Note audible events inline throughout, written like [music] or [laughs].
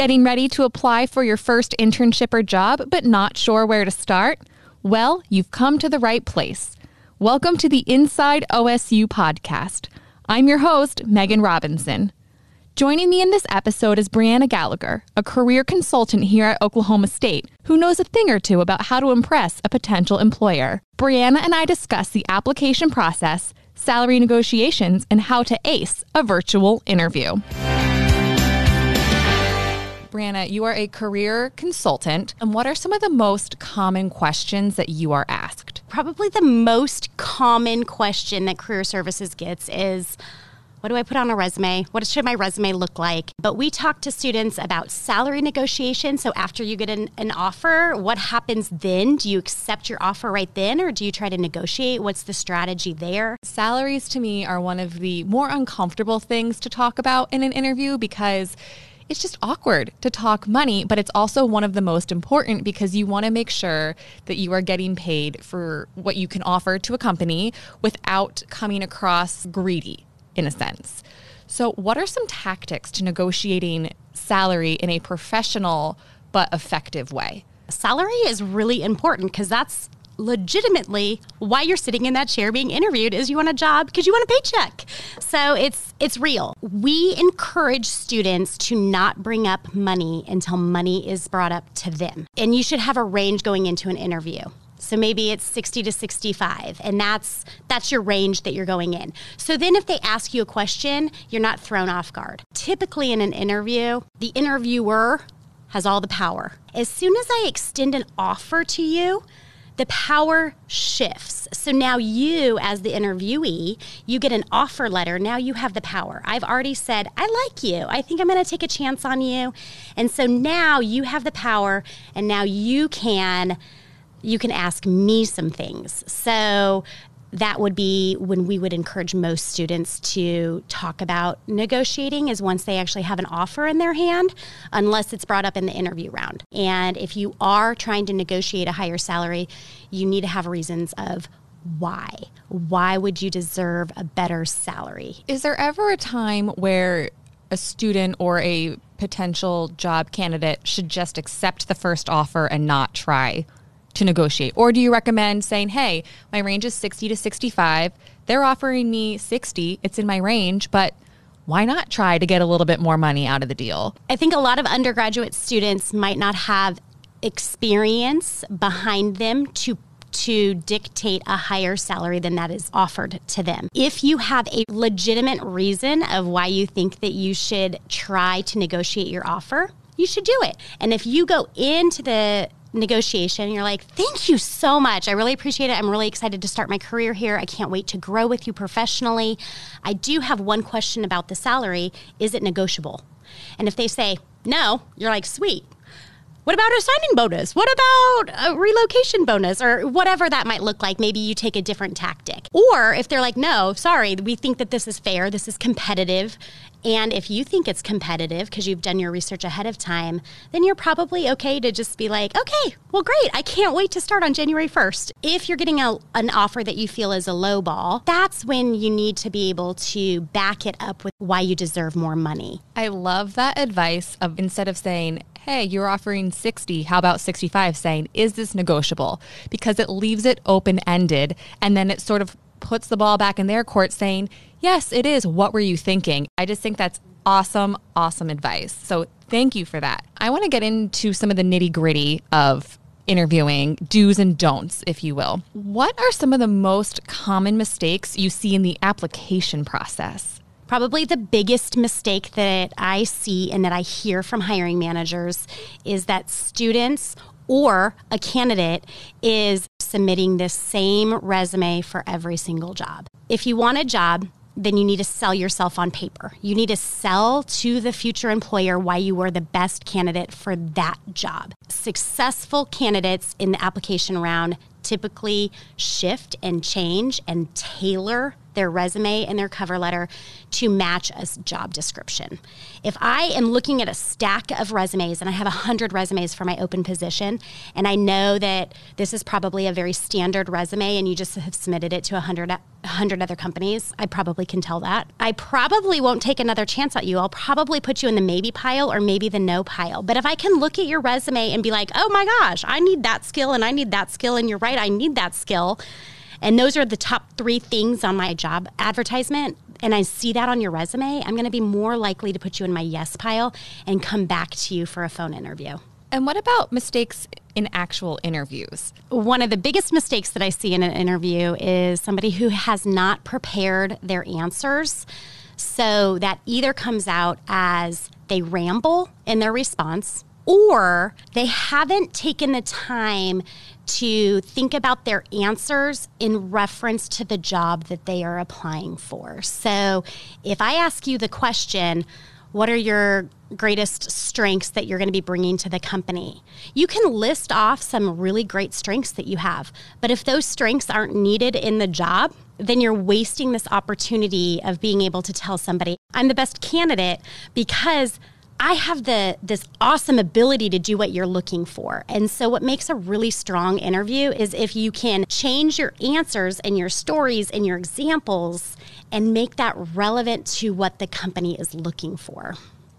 Getting ready to apply for your first internship or job, but not sure where to start? Well, you've come to the right place. Welcome to the Inside OSU podcast. I'm your host, Meghan Robinson. Joining me in this episode is Breanna Gallagher, a career consultant here at Oklahoma State who knows a thing or two about how to impress a potential employer. Breanna and I discuss the application process, salary negotiations, and how to ace a virtual interview. Breanna, you are a career consultant. And what are some of the most common questions that you are asked? Probably the most common question that career services gets is, what do I put on a resume? What should my resume look like? But we talk to students about salary negotiation. So after you get an, an, offer, what happens then? Do you accept your offer right then or do you try to negotiate? What's the strategy there? Salaries to me are one of the more uncomfortable things to talk about in an interview because it's just awkward to talk money, but it's also one of the most important because you want to make sure that you are getting paid for what you can offer to a company without coming across greedy in a sense. So, what are some tactics to negotiating salary in a professional but effective way? Salary is really important because that's legitimately why you're sitting in that chair being interviewed is you want a job because you want a paycheck. So it's it's real. We encourage students to not bring up money until money is brought up to them. And you should have a range going into an interview. So maybe it's 60 to 65 and that's that's your range that you're going in. So then if they ask you a question, you're not thrown off guard. Typically in an interview, the interviewer has all the power. As soon as I extend an offer to you, the power shifts. So now you, as the interviewee, you get an offer letter. Now you have the power. I've already said, I like you. I think I'm going to take a chance on you. And so now you have the power, and now you can you can ask me some things. So that would be when we would encourage most students to talk about negotiating is once they actually have an offer in their hand unless it's brought up in the interview round. And if you are trying to negotiate a higher salary you need to have reasons of why. Why would you deserve a better salary? Is there ever a time where a student or a potential job candidate should just accept the first offer and not try to negotiate? Or do you recommend saying, hey, my range is 60 to 65. They're offering me 60. It's in my range, but why not try to get a little bit more money out of the deal? I think a lot of undergraduate students might not have experience behind them to to dictate a higher salary than that is offered to them. If you have a legitimate reason of why you think that you should try to negotiate your offer, you should do it. And if you go into the negotiation. You're like, thank you so much. I really appreciate it. I'm really excited to start my career here. I can't wait to grow with you professionally. I do have one question about the salary Is it negotiable? And if they say no, you're like, sweet. What about a signing bonus? What about a relocation bonus or whatever that might look like? Maybe you take a different tactic. Or if they're like, no, sorry, we think that this is fair, this is competitive, and if you think it's competitive because you've done your research ahead of time, then you're probably okay to just be like, okay, well, great. I can't wait to start on January 1st. If you're getting a, an offer that you feel is a low ball, that's when you need to be able to back it up with why you deserve more money. I love that advice of instead of saying, hey, you're offering 60, how about 65? Saying, is this negotiable? Because it leaves it open ended and then it sort of puts the ball back in their court saying, yes, it is. What were you thinking? I just think that's awesome, awesome advice. So thank you for that. I want to get into some of the nitty gritty of interviewing, do's and don'ts, if you will. What are some of the most common mistakes you see in the application process? Probably the biggest mistake that I see and that I hear from hiring managers is that students or a candidate is submitting the same resume for every single job. If you want a job, then you need to sell yourself on paper. You need to sell to the future employer why you were the best candidate for that job. Successful candidates in the application round typically shift and change and tailor their resume and their cover letter to match a job description. If I am looking at a stack of resumes and I have 100 resumes for my open position, and I know that this is probably a very standard resume and you just have submitted it to 100, 100 other companies, I probably can tell that. I probably won't take another chance at you. I'll probably put you in the maybe pile or maybe the no pile. But if I can look at your resume and be like, oh my gosh, I need that skill and I need that skill, and you're right, I need that skill. And those are the top three things on my job advertisement. And I see that on your resume, I'm going to be more likely to put you in my yes pile and come back to you for a phone interview. And what about mistakes in actual interviews? One of the biggest mistakes that I see in an interview is somebody who has not prepared their answers. So that either comes out as they ramble in their response or they haven't taken the time to think about their answers in reference to the job that they are applying for. So if I ask you the question, what are your greatest strengths that you're going to be bringing to the company? You can list off some really great strengths that you have, but if those strengths aren't needed in the job, then you're wasting this opportunity of being able to tell somebody, I'm the best candidate because I have the this awesome ability to do what you're looking for. And so what makes a really strong interview is if you can change your answers and your stories and your examples and make that relevant to what the company is looking for.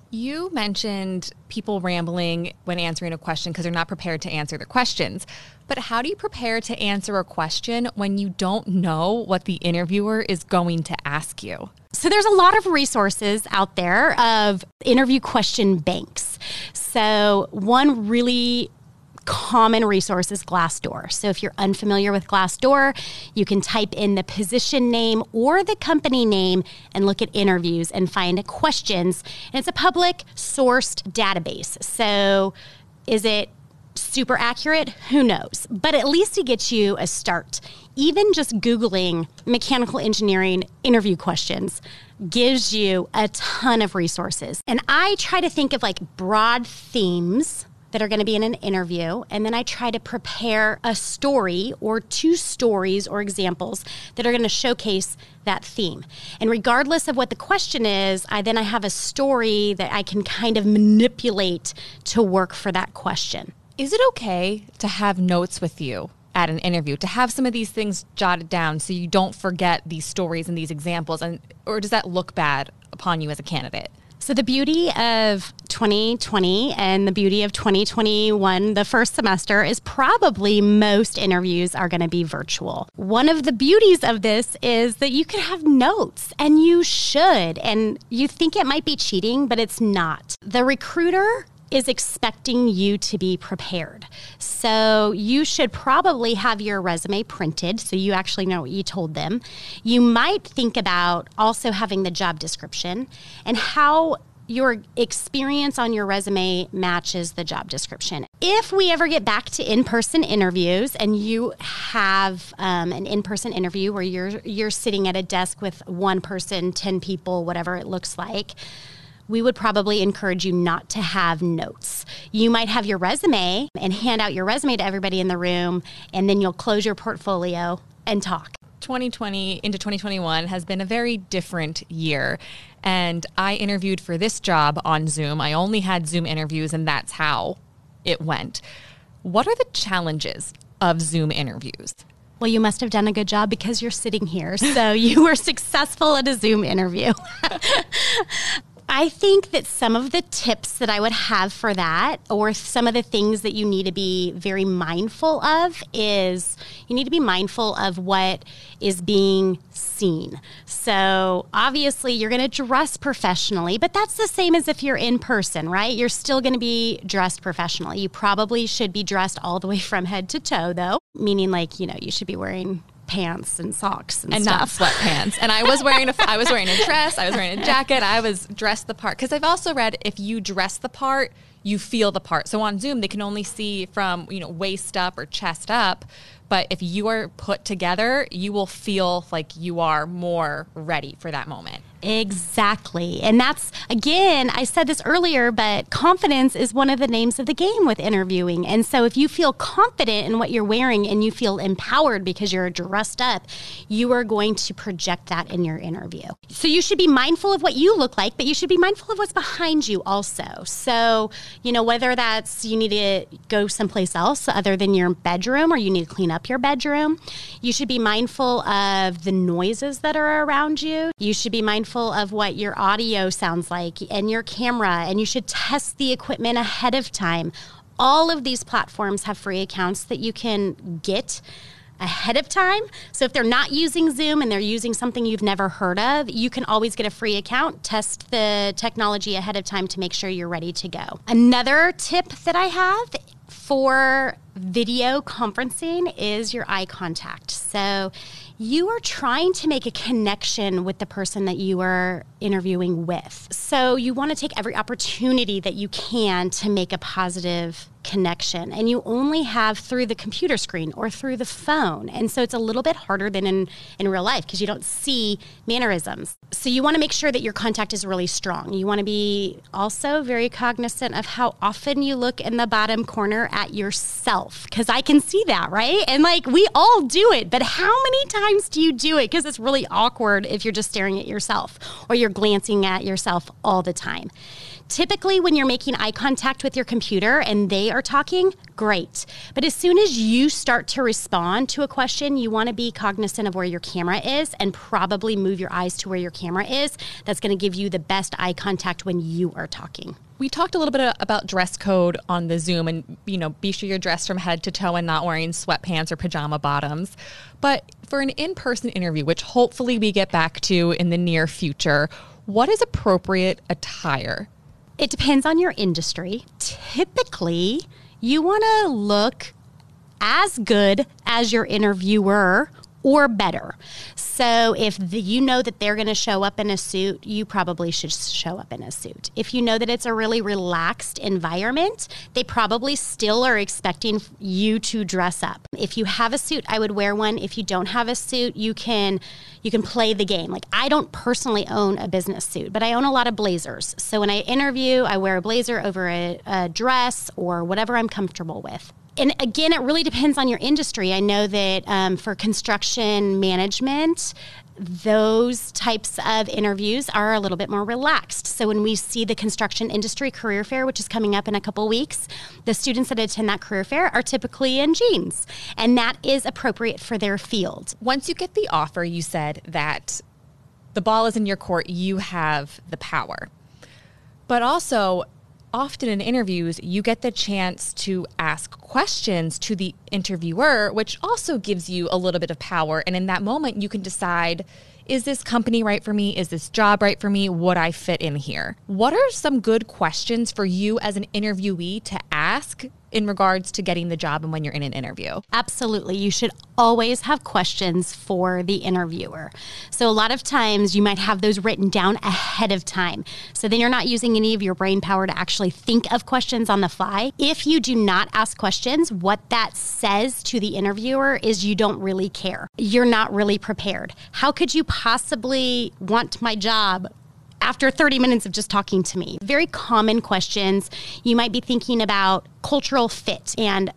You mentioned people rambling when answering a question because they're not prepared to answer the questions. But how do you prepare to answer a question when you don't know what the interviewer is going to ask you? So there's a lot of resources out there of interview question banks. So one really common resource is Glassdoor. So if you're unfamiliar with Glassdoor, you can type in the position name or the company name and look at interviews and find questions. And it's a public sourced database. So is it super accurate? Who knows? But at least it gets you a start. Even just Googling mechanical engineering interview questions gives you a ton of resources. And I try to think of like broad themes that are going to be in an interview. And then I try to prepare a story or two stories or examples that are going to showcase that theme. And regardless of what the question is, I then I have a story that I can kind of manipulate to work for that question. Is it okay to have notes with you at an interview to have some of these things jotted down so you don't forget these stories and these examples and or does that look bad upon you as a candidate? So, the beauty of 2020 and the beauty of 2021, the first semester, is probably most interviews are going to be virtual. One of the beauties of this is that you can have notes and you should. And you think it might be cheating, but it's not. The recruiter is expecting you to be prepared. So you should probably have your resume printed so you actually know what you told them. You might think about also having the job description and how your experience on your resume matches the job description. If we ever get back to in-person interviews and you have um, an in-person interview where you're you're sitting at a desk with one person, ten people, whatever it looks like, we would probably encourage you not to have notes. You might have your resume and hand out your resume to everybody in the room, and then you'll close your portfolio and talk. 2020 into 2021 has been a very different year. And I interviewed for this job on Zoom. I only had Zoom interviews, and that's how it went. What are the challenges of Zoom interviews? Well, you must have done a good job because you're sitting here. So [laughs] you were successful at a Zoom interview. [laughs] I think that some of the tips that I would have for that, or some of the things that you need to be very mindful of, is you need to be mindful of what is being seen. So, obviously, you're going to dress professionally, but that's the same as if you're in person, right? You're still going to be dressed professionally. You probably should be dressed all the way from head to toe, though, meaning like, you know, you should be wearing pants and socks and, and stuff. not sweatpants. and I was wearing a I was wearing a dress. I was wearing a jacket. I was dressed the part because I've also read if you dress the part, you feel the part. So on Zoom, they can only see from you know waist up or chest up. But if you are put together, you will feel like you are more ready for that moment. Exactly. And that's, again, I said this earlier, but confidence is one of the names of the game with interviewing. And so if you feel confident in what you're wearing and you feel empowered because you're dressed up, you are going to project that in your interview. So you should be mindful of what you look like, but you should be mindful of what's behind you also. So, you know, whether that's you need to go someplace else other than your bedroom or you need to clean up your bedroom, you should be mindful of the noises that are around you. You should be mindful mindful of what your audio sounds like and your camera, and you should test the equipment ahead of time. All of these platforms have free accounts that you can get ahead of time. So if they're not using Zoom and they're using something you've never heard of, you can always get a free account, test the technology ahead of time to make sure you're ready to go. Another tip that I have for video conferencing is your eye contact. So you are trying to make a connection with the person that you are interviewing with. So you want to take every opportunity that you can to make a positive connection and you only have through the computer screen or through the phone. And so it's a little bit harder than in, in real life because you don't see mannerisms. So you want to make sure that your contact is really strong. You want to be also very cognizant of how often you look in the bottom corner at yourself because i can see that right? And like we all do it but how many times do you do it? Because it's really awkward if you're just staring at yourself or you're glancing at yourself all the time Typically, when you're making eye contact with your computer and they are talking, great. But as soon as you start to respond to a question, you want to be cognizant of where your camera is and probably move your eyes to where your camera is. That's going to give you the best eye contact when you are talking. We talked a little bit about dress code on the Zoom and, you know, be sure you're dressed from head to toe and not wearing sweatpants or pajama bottoms. But for an in person interview, which hopefully we get back to in the near future, what is appropriate attire? It depends on your industry. Typically, you want to look as good as your interviewer or better. So if the, you know that they're going to show up in a suit, you probably should show up in a suit. If you know that it's a really relaxed environment, they probably still are expecting you to dress up. If you have a suit, I would wear one. If you don't have a suit, you can you can play the game. Like I don't personally own a business suit, but I own a lot of blazers. So when I interview, I wear a blazer over a, a dress or whatever I'm comfortable with and again, it really depends on your industry. I know that um, for construction management, those types of interviews are a little bit more relaxed. So when we see the construction industry career fair, which is coming up in a couple weeks, the students that attend that career fair are typically in jeans, and that is appropriate for their field. Once you get the offer, you said that the ball is in your court, you have the power. But also, often in interviews, you get the chance to ask questions to the interviewer, which also gives you a little bit of power. And in that moment, you can decide is this company right for me? Is this job right for me? Would I fit in here? What are some good questions for you as an interviewee to ask in regards to getting the job and when you're in an interview? Absolutely. You should always have questions for the interviewer. So, a lot of times you might have those written down ahead of time. So, then you're not using any of your brain power to actually think of questions on the fly. If you do not ask questions, what that says to the interviewer is you don't really care. You're not really prepared. How could you possibly want my job after 30 minutes of just talking to me. Very common questions. You might be thinking about cultural fit and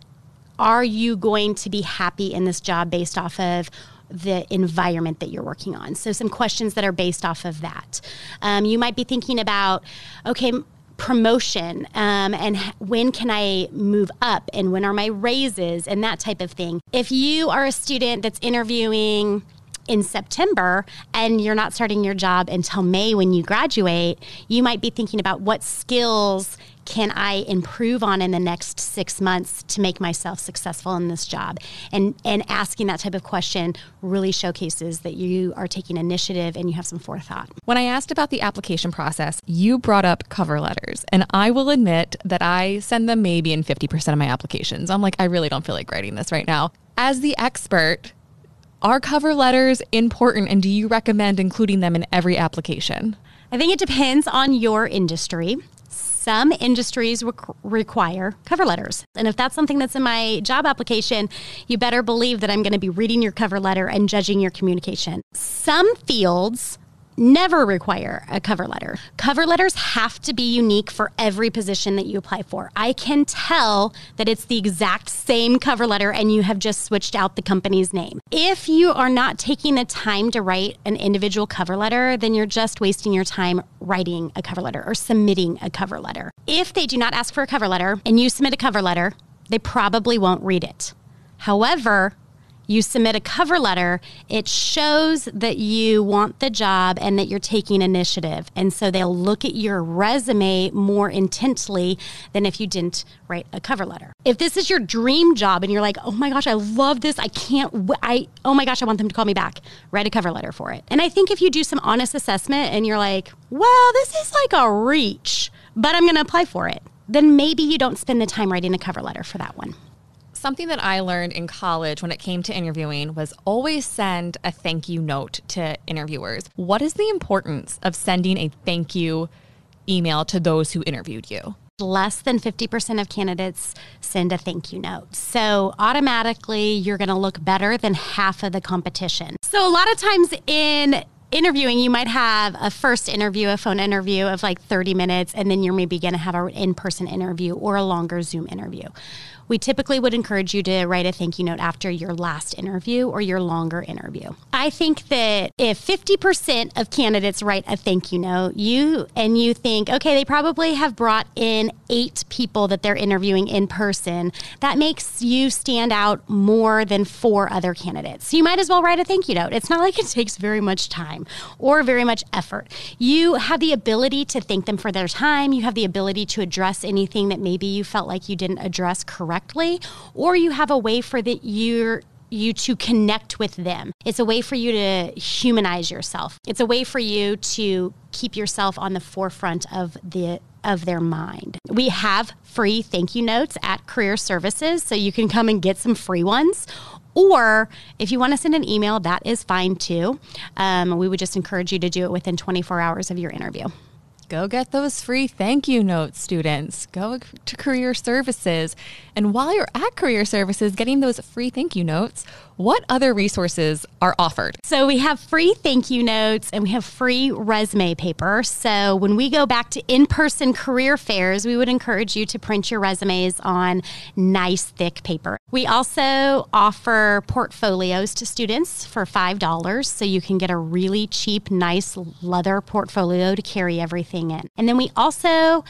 are you going to be happy in this job based off of the environment that you're working on? So, some questions that are based off of that. Um, you might be thinking about, okay, promotion um, and when can I move up and when are my raises and that type of thing. If you are a student that's interviewing in September and you're not starting your job until May when you graduate, you might be thinking about what skills can I improve on in the next six months to make myself successful in this job? And and asking that type of question really showcases that you are taking initiative and you have some forethought. When I asked about the application process, you brought up cover letters. And I will admit that I send them maybe in 50% of my applications. I'm like, I really don't feel like writing this right now. As the expert, are cover letters important and do you recommend including them in every application? I think it depends on your industry. Some industries require cover letters. And if that's something that's in my job application, you better believe that I'm going to be reading your cover letter and judging your communication. Some fields never require a cover letter. Cover letters have to be unique for every position that you apply for. I can tell that it's the exact same cover letter and you have just switched out the company's name. If you are not taking the time to write an individual cover letter, then you're just wasting your time writing a cover letter or submitting a cover letter. If they do not ask for a cover letter and you submit a cover letter, they probably won't read it. However, you submit a cover letter, it shows that you want the job and that you're taking initiative. And so they'll look at your resume more intensely than if you didn't write a cover letter. If this is your dream job and you're like, oh my gosh, I love this, I can't, w- I, oh my gosh, I want them to call me back, write a cover letter for it. And I think if you do some honest assessment and you're like, well, this is like a reach, but I'm going to apply for it, then maybe you don't spend the time writing a cover letter for that one something that I learned in college when it came to interviewing was always send a thank you note to interviewers. What is the importance of sending a thank you email to those who interviewed you? less than 50% of candidates send a thank you note. So automatically you're going to look better than half of the competition. So a lot of times in interviewing, you might have a first interview, a phone interview of like 30 minutes, and then you're maybe going to have an in person interview or a longer Zoom interview we typically would encourage you to write a thank you note after your last interview or your longer interview. I think that if 50% of candidates write a thank you note, you and you think, okay, they probably have brought in eight people that they're interviewing in person, that makes you stand out more than four other candidates. So you might as well write a thank you note. It's not like it takes very much time or very much effort. You have the ability to thank them for their time, you have the ability to address anything that maybe you felt like you didn't address correctly or you have a way for that you you to connect with them. It's a way for you to humanize yourself. It's a way for you to keep yourself on the forefront of the of their mind. We have free thank you notes at Career Services, so you can come and get some free ones. Or if you want to send an email, that is fine too. Um, we would just encourage you to do it within 24 hours of your interview. Go get those free thank you notes, students. Go to Career Services. And while you're at Career Services getting those free thank you notes, what other resources are offered? So we have free thank you notes and we have free resume paper. So when we go back to in person career fairs, we would encourage you to print your resumes on nice, thick paper. We also offer portfolios to students for $5 so you can get a really cheap, nice leather portfolio to carry everything in. And then we also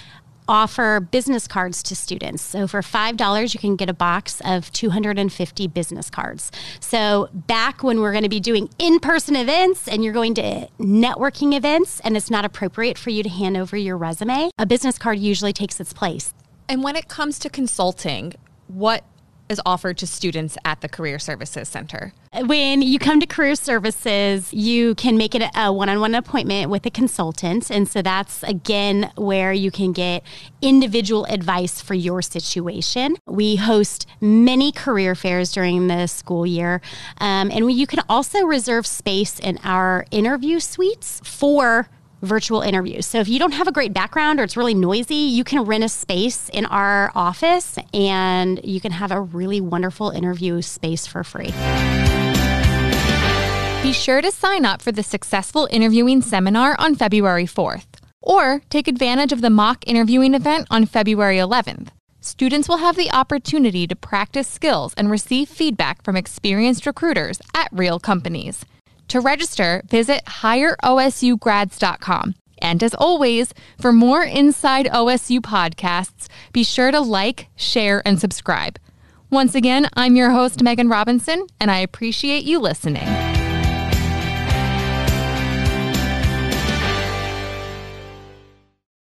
offer business cards to students. So for $5, you can get a box of 250 business cards. So back when we're going to be doing in person events and you're going to networking events and it's not appropriate for you to hand over your resume, a business card usually takes its place. And when it comes to consulting, what is offered to students at the Career Services Center? When you come to Career Services, you can make it a one on one appointment with a consultant. And so that's again where you can get individual advice for your situation. We host many career fairs during the school year. Um, and we, you can also reserve space in our interview suites for virtual interviews. So if you don't have a great background or it's really noisy, you can rent a space in our office and you can have a really wonderful interview space for free. Be sure to sign up for the Successful Interviewing Seminar on February 4th, or take advantage of the mock interviewing event on February 11th. Students will have the opportunity to practice skills and receive feedback from experienced recruiters at real companies. To register, visit hireosugrads.com. And as always, for more Inside OSU podcasts, be sure to like, share, and subscribe. Once again, I'm your host, Meghan Robinson, and I appreciate you listening.